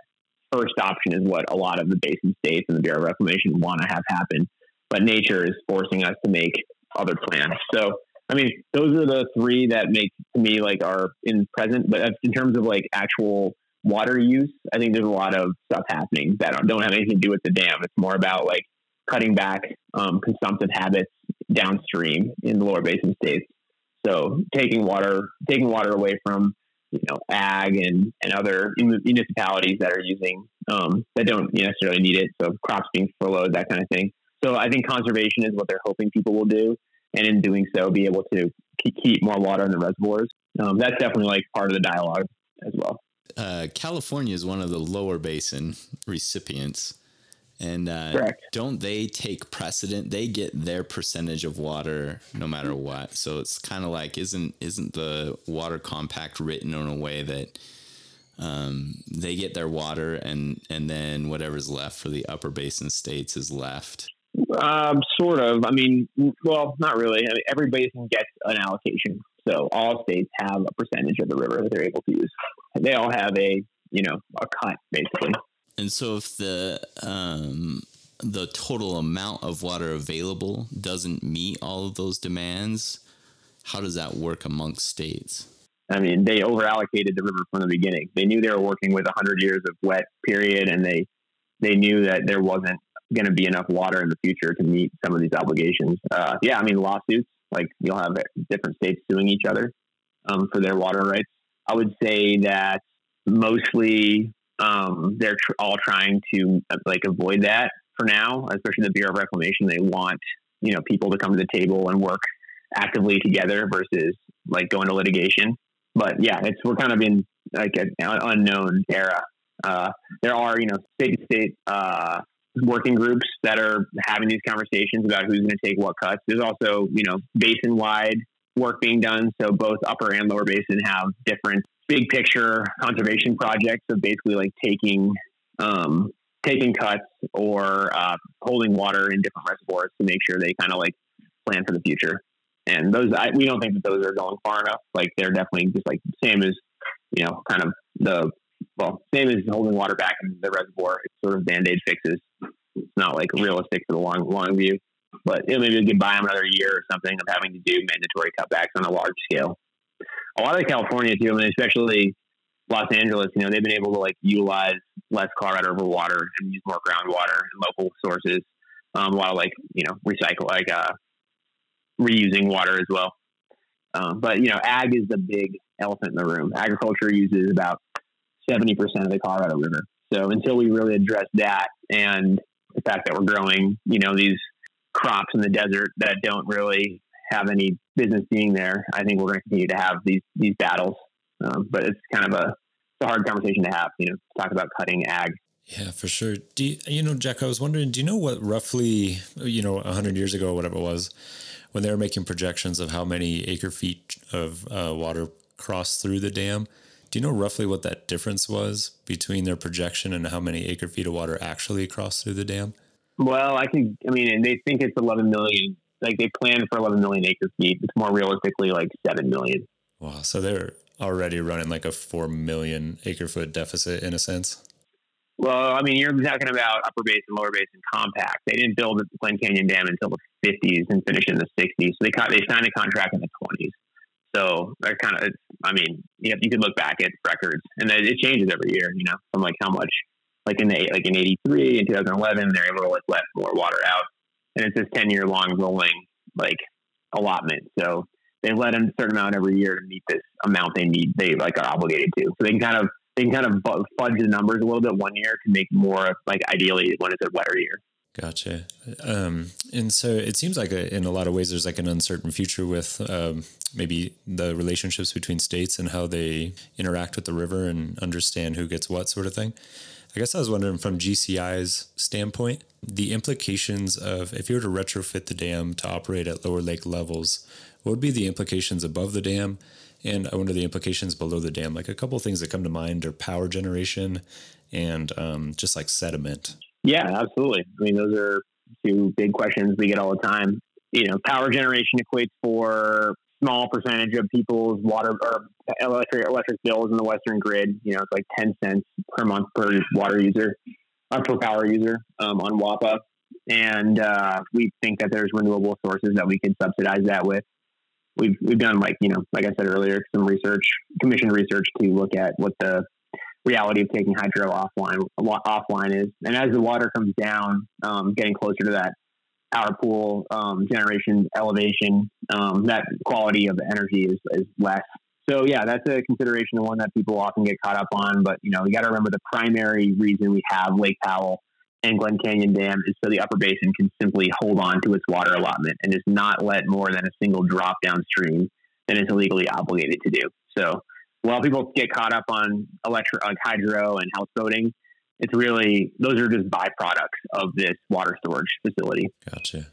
first option is what a lot of the basin states and the Bureau of Reclamation want to have happen, but nature is forcing us to make other plans. So, I mean, those are the three that make to me like are in present. But in terms of like actual water use, I think there's a lot of stuff happening that don't have anything to do with the dam. It's more about like cutting back um, consumptive habits downstream in the lower basin states. So taking water, taking water away from you know ag and and other municipalities that are using um, that don't necessarily need it. So crops being furloughed, that kind of thing. So I think conservation is what they're hoping people will do, and in doing so, be able to keep more water in the reservoirs. Um, that's definitely like part of the dialogue as well. Uh, California is one of the lower basin recipients. And uh, don't they take precedent? They get their percentage of water no matter what. So it's kind of like isn't isn't the water compact written in a way that um, they get their water and and then whatever's left for the upper basin states is left. Um, sort of. I mean, well, not really. I mean, every basin gets an allocation, so all states have a percentage of the river that they're able to use. They all have a you know a cut basically. And so if the um, the total amount of water available doesn't meet all of those demands, how does that work amongst states? I mean, they over allocated the river from the beginning. They knew they were working with 100 years of wet period, and they they knew that there wasn't going to be enough water in the future to meet some of these obligations. Uh, yeah, I mean, lawsuits like you'll have different states suing each other um, for their water rights. I would say that mostly um, they're tr- all trying to uh, like avoid that for now, especially the Bureau of Reclamation. They want you know people to come to the table and work actively together versus like going to litigation. But yeah, it's we're kind of in like an unknown era. Uh, there are you know state to state uh, working groups that are having these conversations about who's going to take what cuts. There's also you know basin wide work being done, so both upper and lower basin have different big picture conservation projects of basically like taking um, taking cuts or uh, holding water in different reservoirs to make sure they kind of like plan for the future. And those, I, we don't think that those are going far enough. Like they're definitely just like same as you know, kind of the well, same as holding water back in the reservoir. It's sort of band aid fixes. It's not like realistic for the long long view. But you know, maybe we could buy them another year or something of having to do mandatory cutbacks on a large scale a lot of California too, I mean, especially Los Angeles, you know, they've been able to like utilize less Colorado River water and use more groundwater and local sources, um, while like you know recycle like uh, reusing water as well. Um, but you know, ag is the big elephant in the room. Agriculture uses about seventy percent of the Colorado River. So until we really address that and the fact that we're growing, you know, these crops in the desert that don't really have any business being there, I think we're going to continue to have these these battles. Um, but it's kind of a a hard conversation to have. You know, talk about cutting ag. Yeah, for sure. Do you, you know, Jack? I was wondering, do you know what roughly, you know, hundred years ago, or whatever it was, when they were making projections of how many acre feet of uh, water crossed through the dam? Do you know roughly what that difference was between their projection and how many acre feet of water actually crossed through the dam? Well, I think, I mean, they think it's 11 million like they plan for 11 million acre feet. It's more realistically like 7 million. Wow. So they're already running like a 4 million acre foot deficit in a sense. Well, I mean, you're talking about upper basin, and lower basin compact. They didn't build the Glen Canyon Dam until the 50s and finish in the 60s. So they they signed a contract in the 20s. So they're kind of, I mean, you know, you could look back at records, and it changes every year. You know, from like how much, like in the like in '83 and 2011, they're able to like let more water out and it's this 10 year long rolling like allotment. So they let them a certain amount every year to meet this amount they need, they like are obligated to. So they can kind of, they can kind of fudge the numbers a little bit one year to make more like ideally when it's a wetter year. Gotcha. Um, and so it seems like a, in a lot of ways there's like an uncertain future with um, maybe the relationships between states and how they interact with the river and understand who gets what sort of thing. I guess I was wondering from GCI's standpoint, the implications of if you were to retrofit the dam to operate at lower lake levels, what would be the implications above the dam? And I wonder the implications below the dam. Like a couple of things that come to mind are power generation and um, just like sediment. Yeah, absolutely. I mean, those are two big questions we get all the time. You know, power generation equates for small percentage of people's water or electric electric bills in the Western grid. You know, it's like ten cents per month per water user or per power user um, on WAPA, and uh, we think that there's renewable sources that we can subsidize that with. We've we've done like you know, like I said earlier, some research, commissioned research to look at what the reality of taking hydro offline offline is, and as the water comes down, um, getting closer to that power pool um, generation elevation, um, that quality of energy is, is less. So yeah, that's a consideration, the one that people often get caught up on. But you know, you got to remember the primary reason we have Lake Powell and Glen Canyon Dam is so the upper basin can simply hold on to its water allotment and just not let more than a single drop downstream than it's illegally obligated to do. So while people get caught up on electric, like hydro and houseboating, it's really those are just byproducts of this water storage facility. Gotcha.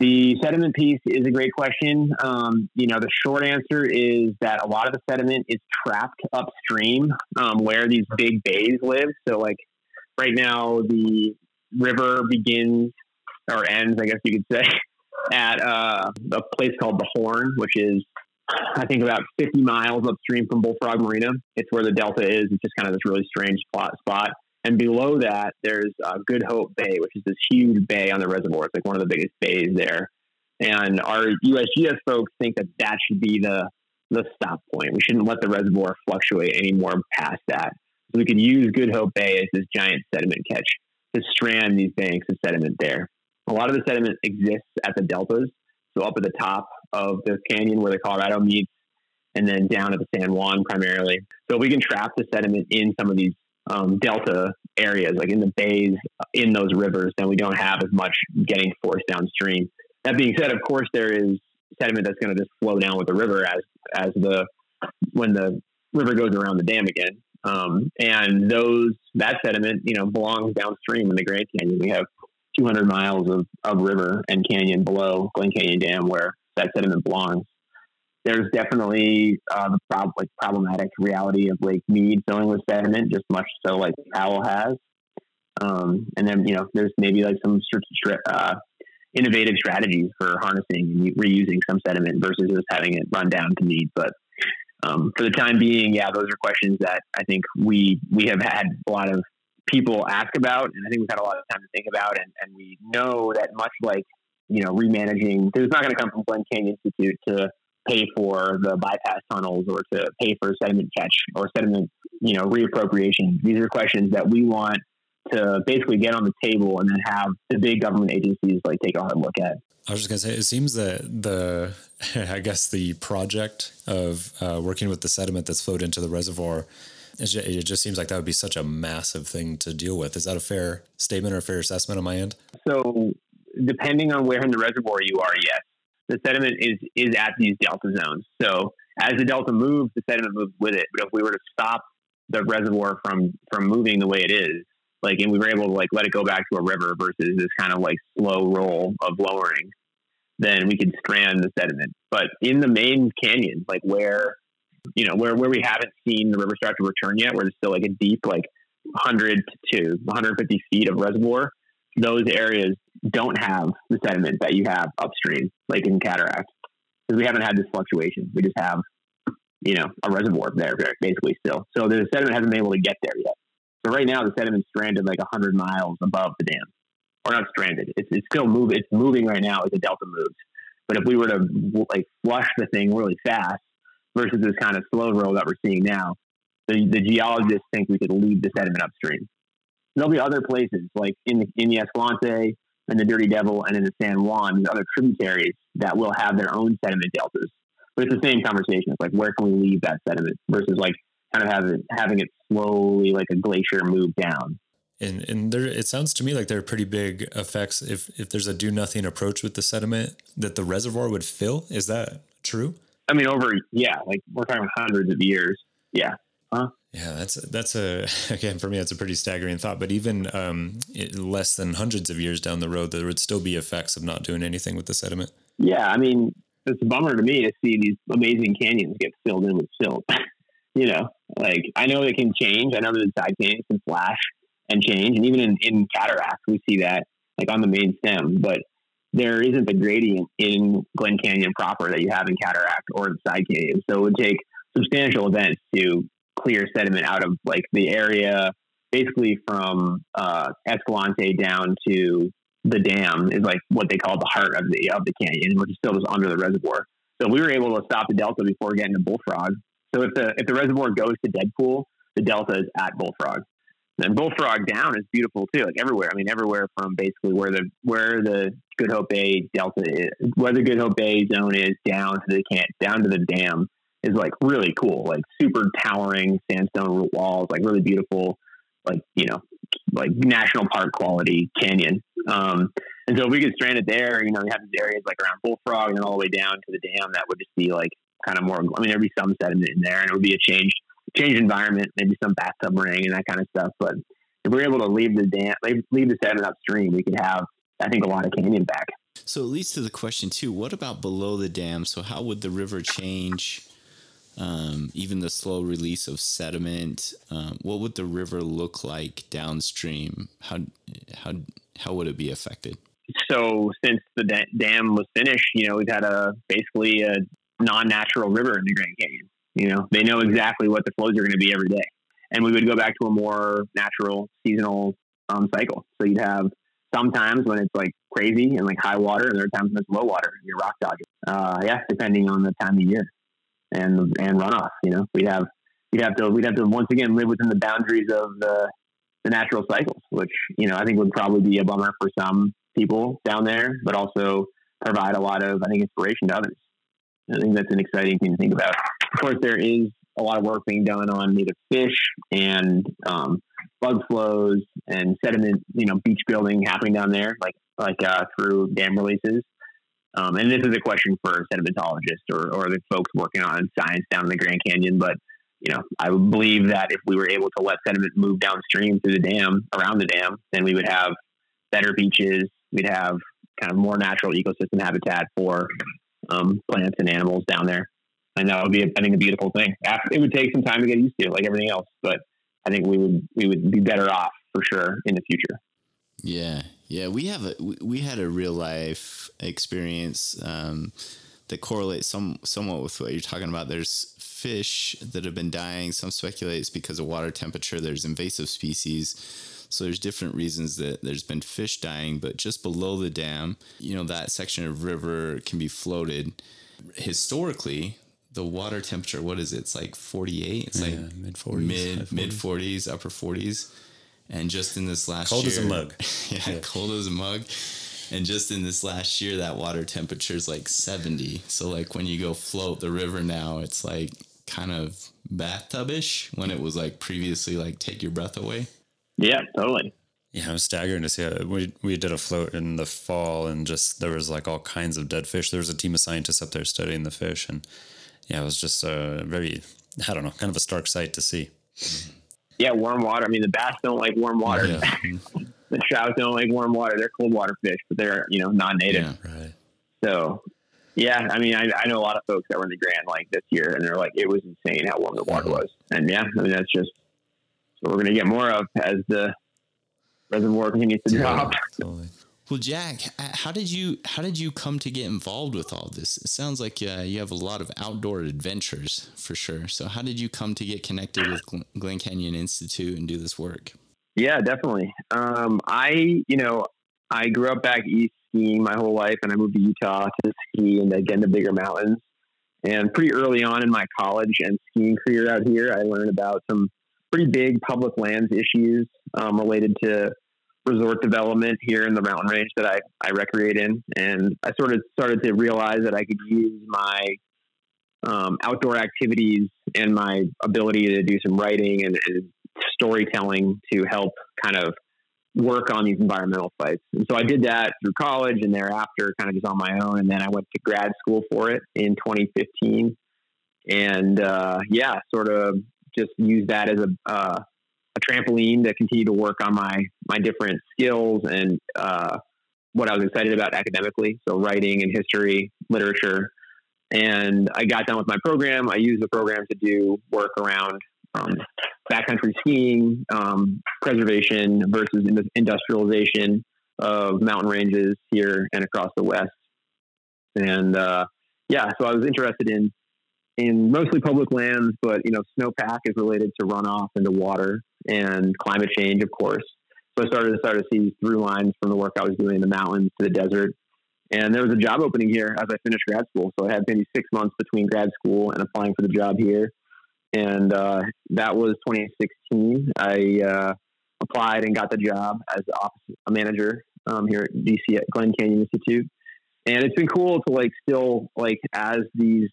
The sediment piece is a great question. Um, you know, the short answer is that a lot of the sediment is trapped upstream um, where these big bays live. So, like right now, the river begins or ends, I guess you could say, at uh, a place called the Horn, which is I think about 50 miles upstream from Bullfrog Marina. It's where the delta is. It's just kind of this really strange spot. spot. And below that, there's uh, Good Hope Bay, which is this huge bay on the reservoir. It's like one of the biggest bays there. And our USGS folks think that that should be the the stop point. We shouldn't let the reservoir fluctuate anymore past that. So we could use Good Hope Bay as this giant sediment catch to strand these banks of sediment there. A lot of the sediment exists at the deltas, so up at the top of the canyon where the Colorado meets, and then down at the San Juan primarily. So we can trap the sediment in some of these um, delta areas, like in the bays, in those rivers, then we don't have as much getting forced downstream. That being said, of course, there is sediment that's going to just flow down with the river as as the when the river goes around the dam again. Um, and those that sediment, you know, belongs downstream in the Grand Canyon. We have 200 miles of, of river and canyon below Glen Canyon Dam where that sediment belongs there's definitely uh, the prob- like problematic reality of Lake Mead filling with sediment, just much so like Powell has. Um, and then you know there's maybe like some uh, innovative strategies for harnessing and reusing some sediment versus just having it run down to Mead. But um, for the time being, yeah, those are questions that I think we we have had a lot of people ask about, and I think we've had a lot of time to think about, and, and we know that much like you know remanaging, it's not going to come from Glen Canyon Institute to pay for the bypass tunnels or to pay for sediment catch or sediment, you know, reappropriation. These are questions that we want to basically get on the table and then have the big government agencies like take a hard look at. I was just gonna say, it seems that the, I guess the project of uh, working with the sediment that's flowed into the reservoir, it just seems like that would be such a massive thing to deal with. Is that a fair statement or a fair assessment on my end? So, depending on where in the reservoir you are, yes the sediment is is at these delta zones. So as the delta moves, the sediment moves with it. But if we were to stop the reservoir from from moving the way it is, like and we were able to like let it go back to a river versus this kind of like slow roll of lowering, then we could strand the sediment. But in the main canyon, like where you know where where we haven't seen the river start to return yet, where there's still like a deep like 100 to 150 feet of reservoir, those areas don't have the sediment that you have upstream, like in cataract, because we haven't had this fluctuation. We just have, you know, a reservoir there basically still. So the sediment hasn't been able to get there yet. So right now the sediment's stranded like 100 miles above the dam, or not stranded. It's, it's still moving. It's moving right now as the delta moves. But if we were to like flush the thing really fast versus this kind of slow roll that we're seeing now, the, the geologists think we could leave the sediment upstream. There'll be other places like in the, in the Escalante and the Dirty Devil and in the San Juan, these other tributaries that will have their own sediment deltas. But it's the same conversation. It's like where can we leave that sediment versus like kind of having having it slowly like a glacier move down. And and there it sounds to me like there are pretty big effects if if there's a do nothing approach with the sediment that the reservoir would fill. Is that true? I mean, over yeah, like we're talking hundreds of years. Yeah. Huh? Yeah, that's that's a again for me that's a pretty staggering thought. But even um, it, less than hundreds of years down the road, there would still be effects of not doing anything with the sediment. Yeah, I mean it's a bummer to me to see these amazing canyons get filled in with silt. you know, like I know it can change. I know that the side canyons can flash and change, and even in, in cataracts we see that like on the main stem. But there isn't the gradient in Glen Canyon proper that you have in Cataract or the side canyon. So it would take substantial events to clear sediment out of like the area, basically from uh, Escalante down to the dam is like what they call the heart of the of the canyon, which is still just under the reservoir. So we were able to stop the delta before getting to Bullfrog. So if the if the reservoir goes to Deadpool, the delta is at Bullfrog. And Bullfrog down is beautiful too, like everywhere. I mean, everywhere from basically where the where the Good Hope Bay delta is, where the Good Hope Bay zone is, down to the can down to the dam is like really cool, like super towering sandstone walls, like really beautiful, like you know, like national park quality canyon. Um, and so if we get stranded there, you know, we have these areas like around Bullfrog and then all the way down to the dam that would just be like kind of more. I mean, there'd be some sediment in there, and it would be a changed changed environment, maybe some bathtub ring and that kind of stuff. But if we're able to leave the dam, leave the sediment upstream, we could have, I think, a lot of canyon back. So it leads to the question too: What about below the dam? So how would the river change? Um, even the slow release of sediment. Um, what would the river look like downstream? How how how would it be affected? So since the da- dam was finished, you know, we've had a basically a non-natural river in the Grand Canyon. You know, they know exactly what the flows are going to be every day, and we would go back to a more natural seasonal um, cycle. So you'd have sometimes when it's like crazy and like high water, and there are times when it's low water and you're rock dodging. Uh, yeah, depending on the time of year and and runoff. You know, we'd have we'd have to we'd have to once again live within the boundaries of the the natural cycles, which you know I think would probably be a bummer for some people down there, but also provide a lot of I think inspiration to others. I think that's an exciting thing to think about. Of course, there is a lot of work being done on native fish and um, bug flows and sediment, you know, beach building happening down there, like like uh, through dam releases. Um, and this is a question for sedimentologists or, or the folks working on science down in the Grand Canyon. But you know, I would believe that if we were able to let sediment move downstream through the dam, around the dam, then we would have better beaches. We'd have kind of more natural ecosystem habitat for um, plants and animals down there. And that would be, I think, a beautiful thing. It would take some time to get used to, like everything else, but I think we would we would be better off for sure in the future. Yeah, yeah, we have a we had a real life experience um, that correlates some somewhat with what you're talking about. There's fish that have been dying. Some speculate it's because of water temperature. There's invasive species. So there's different reasons that there's been fish dying, but just below the dam, you know, that section of river can be floated. Historically, the water temperature, what is it? It's like 48. It's yeah, like mid 40s. Mid mid 40s, upper 40s. And just in this last cold year, as a mug. yeah, yeah, cold as a mug. And just in this last year, that water temperature is like 70. So like when you go float the river now, it's like kind of bathtub-ish when it was like previously like take your breath away. Yeah, totally. Yeah, it was staggering to see. How, we we did a float in the fall, and just there was like all kinds of dead fish. There was a team of scientists up there studying the fish, and yeah, it was just a very I don't know, kind of a stark sight to see. Mm-hmm. Yeah, warm water. I mean, the bass don't like warm water. Yeah. the trout don't like warm water. They're cold water fish, but they're you know non-native. Yeah, right. So yeah, I mean, I, I know a lot of folks that were in the Grand like this year, and they're like, it was insane how warm the water uh-huh. was. And yeah, I mean, that's just what we're going to get more of as the reservoir continues to drop. Totally. Well, Jack, how did you how did you come to get involved with all this? It sounds like uh, you have a lot of outdoor adventures for sure. So, how did you come to get connected with Glen Canyon Institute and do this work? Yeah, definitely. Um, I, you know, I grew up back east skiing my whole life, and I moved to Utah to ski and again the bigger mountains. And pretty early on in my college and skiing career out here, I learned about some pretty big public lands issues um, related to resort development here in the mountain range that I, I recreate in. And I sort of started to realize that I could use my um, outdoor activities and my ability to do some writing and, and, storytelling to help kind of work on these environmental sites. And so I did that through college and thereafter kind of just on my own. And then I went to grad school for it in 2015. And uh, yeah, sort of just use that as a, uh, a trampoline to continue to work on my my different skills and uh, what I was excited about academically. So writing and history, literature. And I got done with my program. I used the program to do work around um, backcountry skiing, um, preservation versus industrialization, of mountain ranges here and across the West. And uh, yeah, so I was interested in in mostly public lands, but you know, snowpack is related to runoff into water and climate change, of course. So I started to start to see through lines from the work I was doing in the mountains to the desert. And there was a job opening here as I finished grad school. So I had maybe six months between grad school and applying for the job here. And uh, that was 2016. I uh, applied and got the job as office manager um, here at DC at Glen Canyon Institute. And it's been cool to like still like as these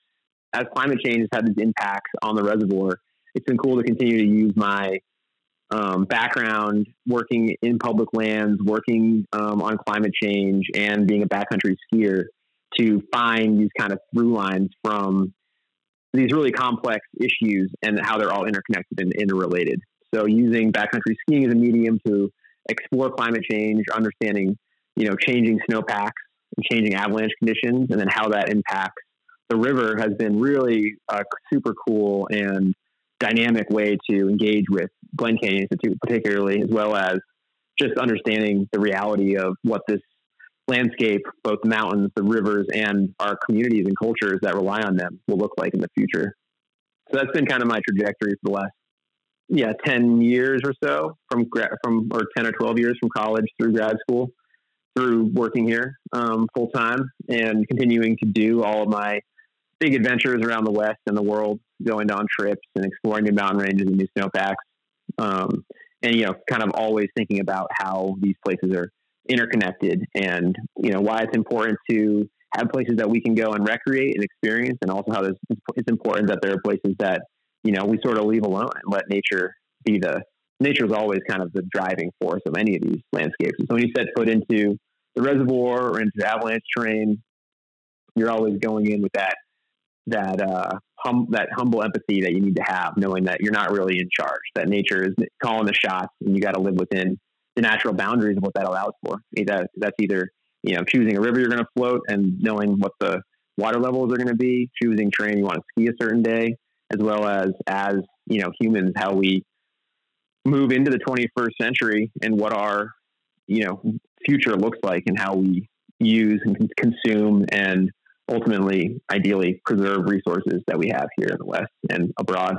as climate change has had its impacts on the reservoir, it's been cool to continue to use my um, background working in public lands, working um, on climate change, and being a backcountry skier to find these kind of through lines from these really complex issues and how they're all interconnected and interrelated. So, using backcountry skiing as a medium to explore climate change, understanding you know changing snowpacks and changing avalanche conditions, and then how that impacts the river has been really a super cool and dynamic way to engage with Glen Canyon Institute, particularly, as well as just understanding the reality of what this landscape, both the mountains, the rivers, and our communities and cultures that rely on them will look like in the future. So that's been kind of my trajectory for the last, yeah, 10 years or so from, from or 10 or 12 years from college through grad school, through working here um, full time and continuing to do all of my big adventures around the West and the world, going on trips and exploring new mountain ranges and new snowpacks. Um, and, you know, kind of always thinking about how these places are interconnected and, you know, why it's important to have places that we can go and recreate and experience. And also how it's important that there are places that, you know, we sort of leave alone and let nature be the, nature is always kind of the driving force of any of these landscapes. And so when you set foot into the reservoir or into avalanche terrain, you're always going in with that that uh, hum, that humble empathy that you need to have, knowing that you're not really in charge, that nature is calling the shots, and you got to live within the natural boundaries of what that allows for. That that's either you know choosing a river you're going to float and knowing what the water levels are going to be, choosing terrain you want to ski a certain day, as well as as you know humans how we move into the 21st century and what our you know future looks like and how we use and consume and ultimately, ideally, preserve resources that we have here in the West and abroad.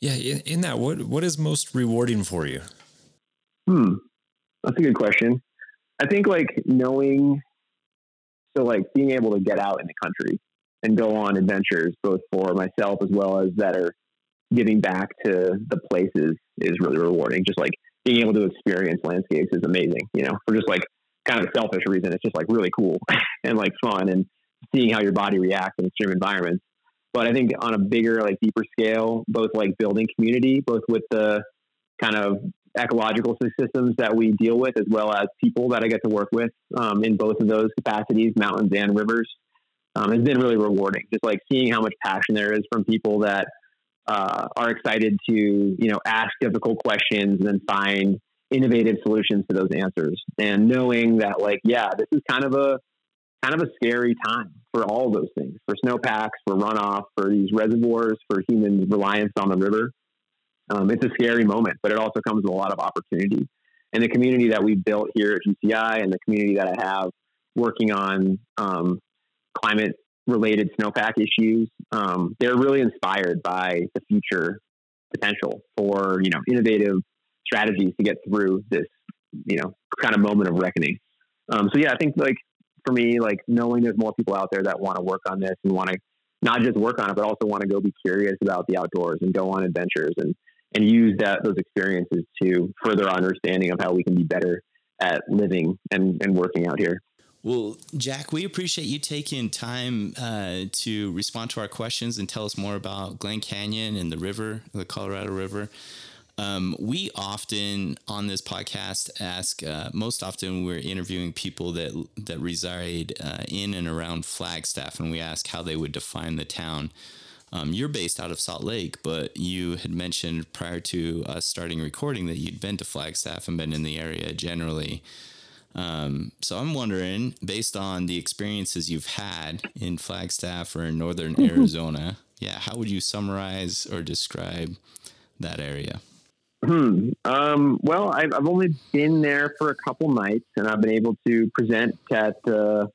Yeah, in, in that, what what is most rewarding for you? Hmm, that's a good question. I think like knowing, so like being able to get out in the country and go on adventures, both for myself as well as that are giving back to the places, is really rewarding. Just like being able to experience landscapes is amazing. You know, for just like kind of a selfish reason, it's just like really cool and like fun and seeing how your body reacts in extreme environments. But I think on a bigger, like deeper scale, both like building community, both with the kind of ecological systems that we deal with, as well as people that I get to work with um, in both of those capacities, mountains and rivers, um, has been really rewarding. Just like seeing how much passion there is from people that uh, are excited to, you know, ask difficult questions and then find innovative solutions to those answers, and knowing that, like, yeah, this is kind of a kind of a scary time for all those things for snowpacks, for runoff, for these reservoirs, for human reliance on the river. Um, it's a scary moment, but it also comes with a lot of opportunity. And the community that we built here at GCI and the community that I have working on um, climate related snowpack issues, um, they're really inspired by the future potential for, you know, innovative strategies to get through this, you know, kind of moment of reckoning. Um, so yeah, I think like for me, like knowing there's more people out there that want to work on this and want to not just work on it, but also want to go be curious about the outdoors and go on adventures and and use that those experiences to further our understanding of how we can be better at living and, and working out here. Well, Jack, we appreciate you taking time uh, to respond to our questions and tell us more about Glen Canyon and the river, the Colorado River. Um, we often on this podcast ask. Uh, most often, we're interviewing people that that reside uh, in and around Flagstaff, and we ask how they would define the town. Um, you're based out of Salt Lake, but you had mentioned prior to us starting recording that you'd been to Flagstaff and been in the area generally. Um, so I'm wondering, based on the experiences you've had in Flagstaff or in northern Arizona, yeah, how would you summarize or describe that area? Hmm. Um, well, I've, I've only been there for a couple nights, and I've been able to present at uh,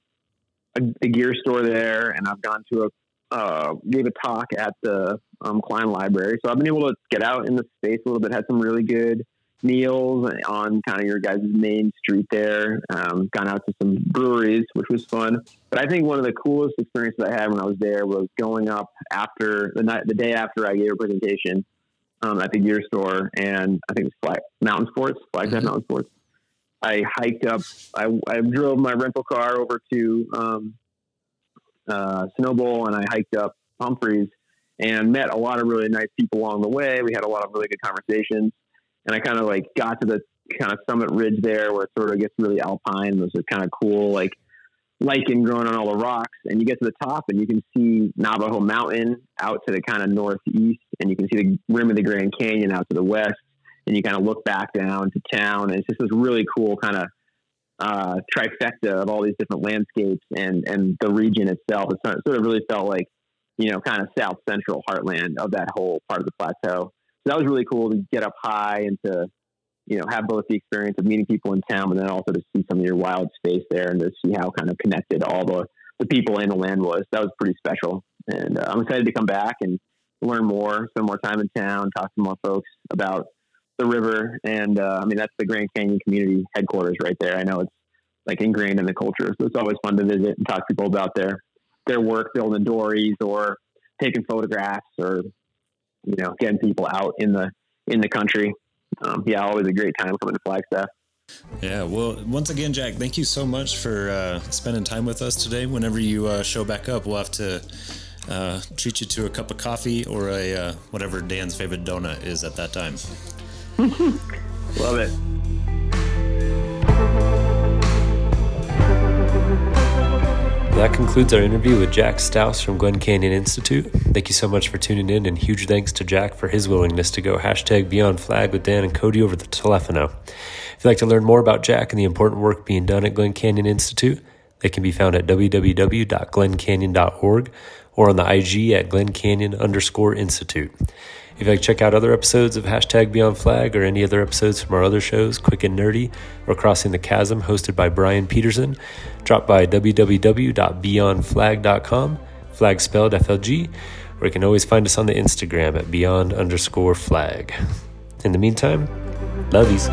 a, a, gear store there, and I've gone to a uh, gave a talk at the um, Cline Library. So I've been able to get out in the space a little bit. Had some really good meals on kind of your guys' main street there. Um, gone out to some breweries, which was fun. But I think one of the coolest experiences I had when I was there was going up after the night, the day after I gave a presentation um, at the gear store, and I think it's Flag Mountain Sports, Flagstaff mm-hmm. Mountain Sports. I hiked up. I, I drove my rental car over to um, uh, Snowbowl, and I hiked up Humphreys and met a lot of really nice people along the way. We had a lot of really good conversations and I kind of like got to the kind of summit ridge there where it sort of gets really alpine. There's a kind of cool like lichen growing on all the rocks, and you get to the top and you can see Navajo Mountain out to the kind of northeast, and you can see the rim of the Grand Canyon out to the west, and you kind of look back down to town, and it's just this really cool kind of uh, trifecta of all these different landscapes and and the region itself. It sort of really felt like you know kind of south central heartland of that whole part of the plateau So that was really cool to get up high and to you know have both the experience of meeting people in town, but then also to see some of your wild space there and to see how kind of connected all the the people and the land was. That was pretty special, and uh, I'm excited to come back and learn more, spend more time in town, talk to more folks about the river, and uh, I mean that's the Grand Canyon Community headquarters right there. I know it's like ingrained in the culture, so it's always fun to visit and talk to people about their their work building dories or taking photographs or you know, getting people out in the in the country. Um, yeah, always a great time coming to Flagstaff. Yeah, well, once again, Jack, thank you so much for uh, spending time with us today. Whenever you uh, show back up, we'll have to uh, treat you to a cup of coffee or a uh, whatever Dan's favorite donut is at that time. Love it. That concludes our interview with Jack Stauss from Glen Canyon Institute. Thank you so much for tuning in, and huge thanks to Jack for his willingness to go hashtag Beyond Flag with Dan and Cody over the telephono. If you'd like to learn more about Jack and the important work being done at Glen Canyon Institute, they can be found at www.glencanyon.org or on the IG at Glen Canyon underscore Institute. If you'd like to check out other episodes of Hashtag Beyond Flag or any other episodes from our other shows, Quick and Nerdy or Crossing the Chasm, hosted by Brian Peterson, drop by www.beyondflag.com, flag spelled FLG, or you can always find us on the Instagram at beyond underscore flag. In the meantime, love yous.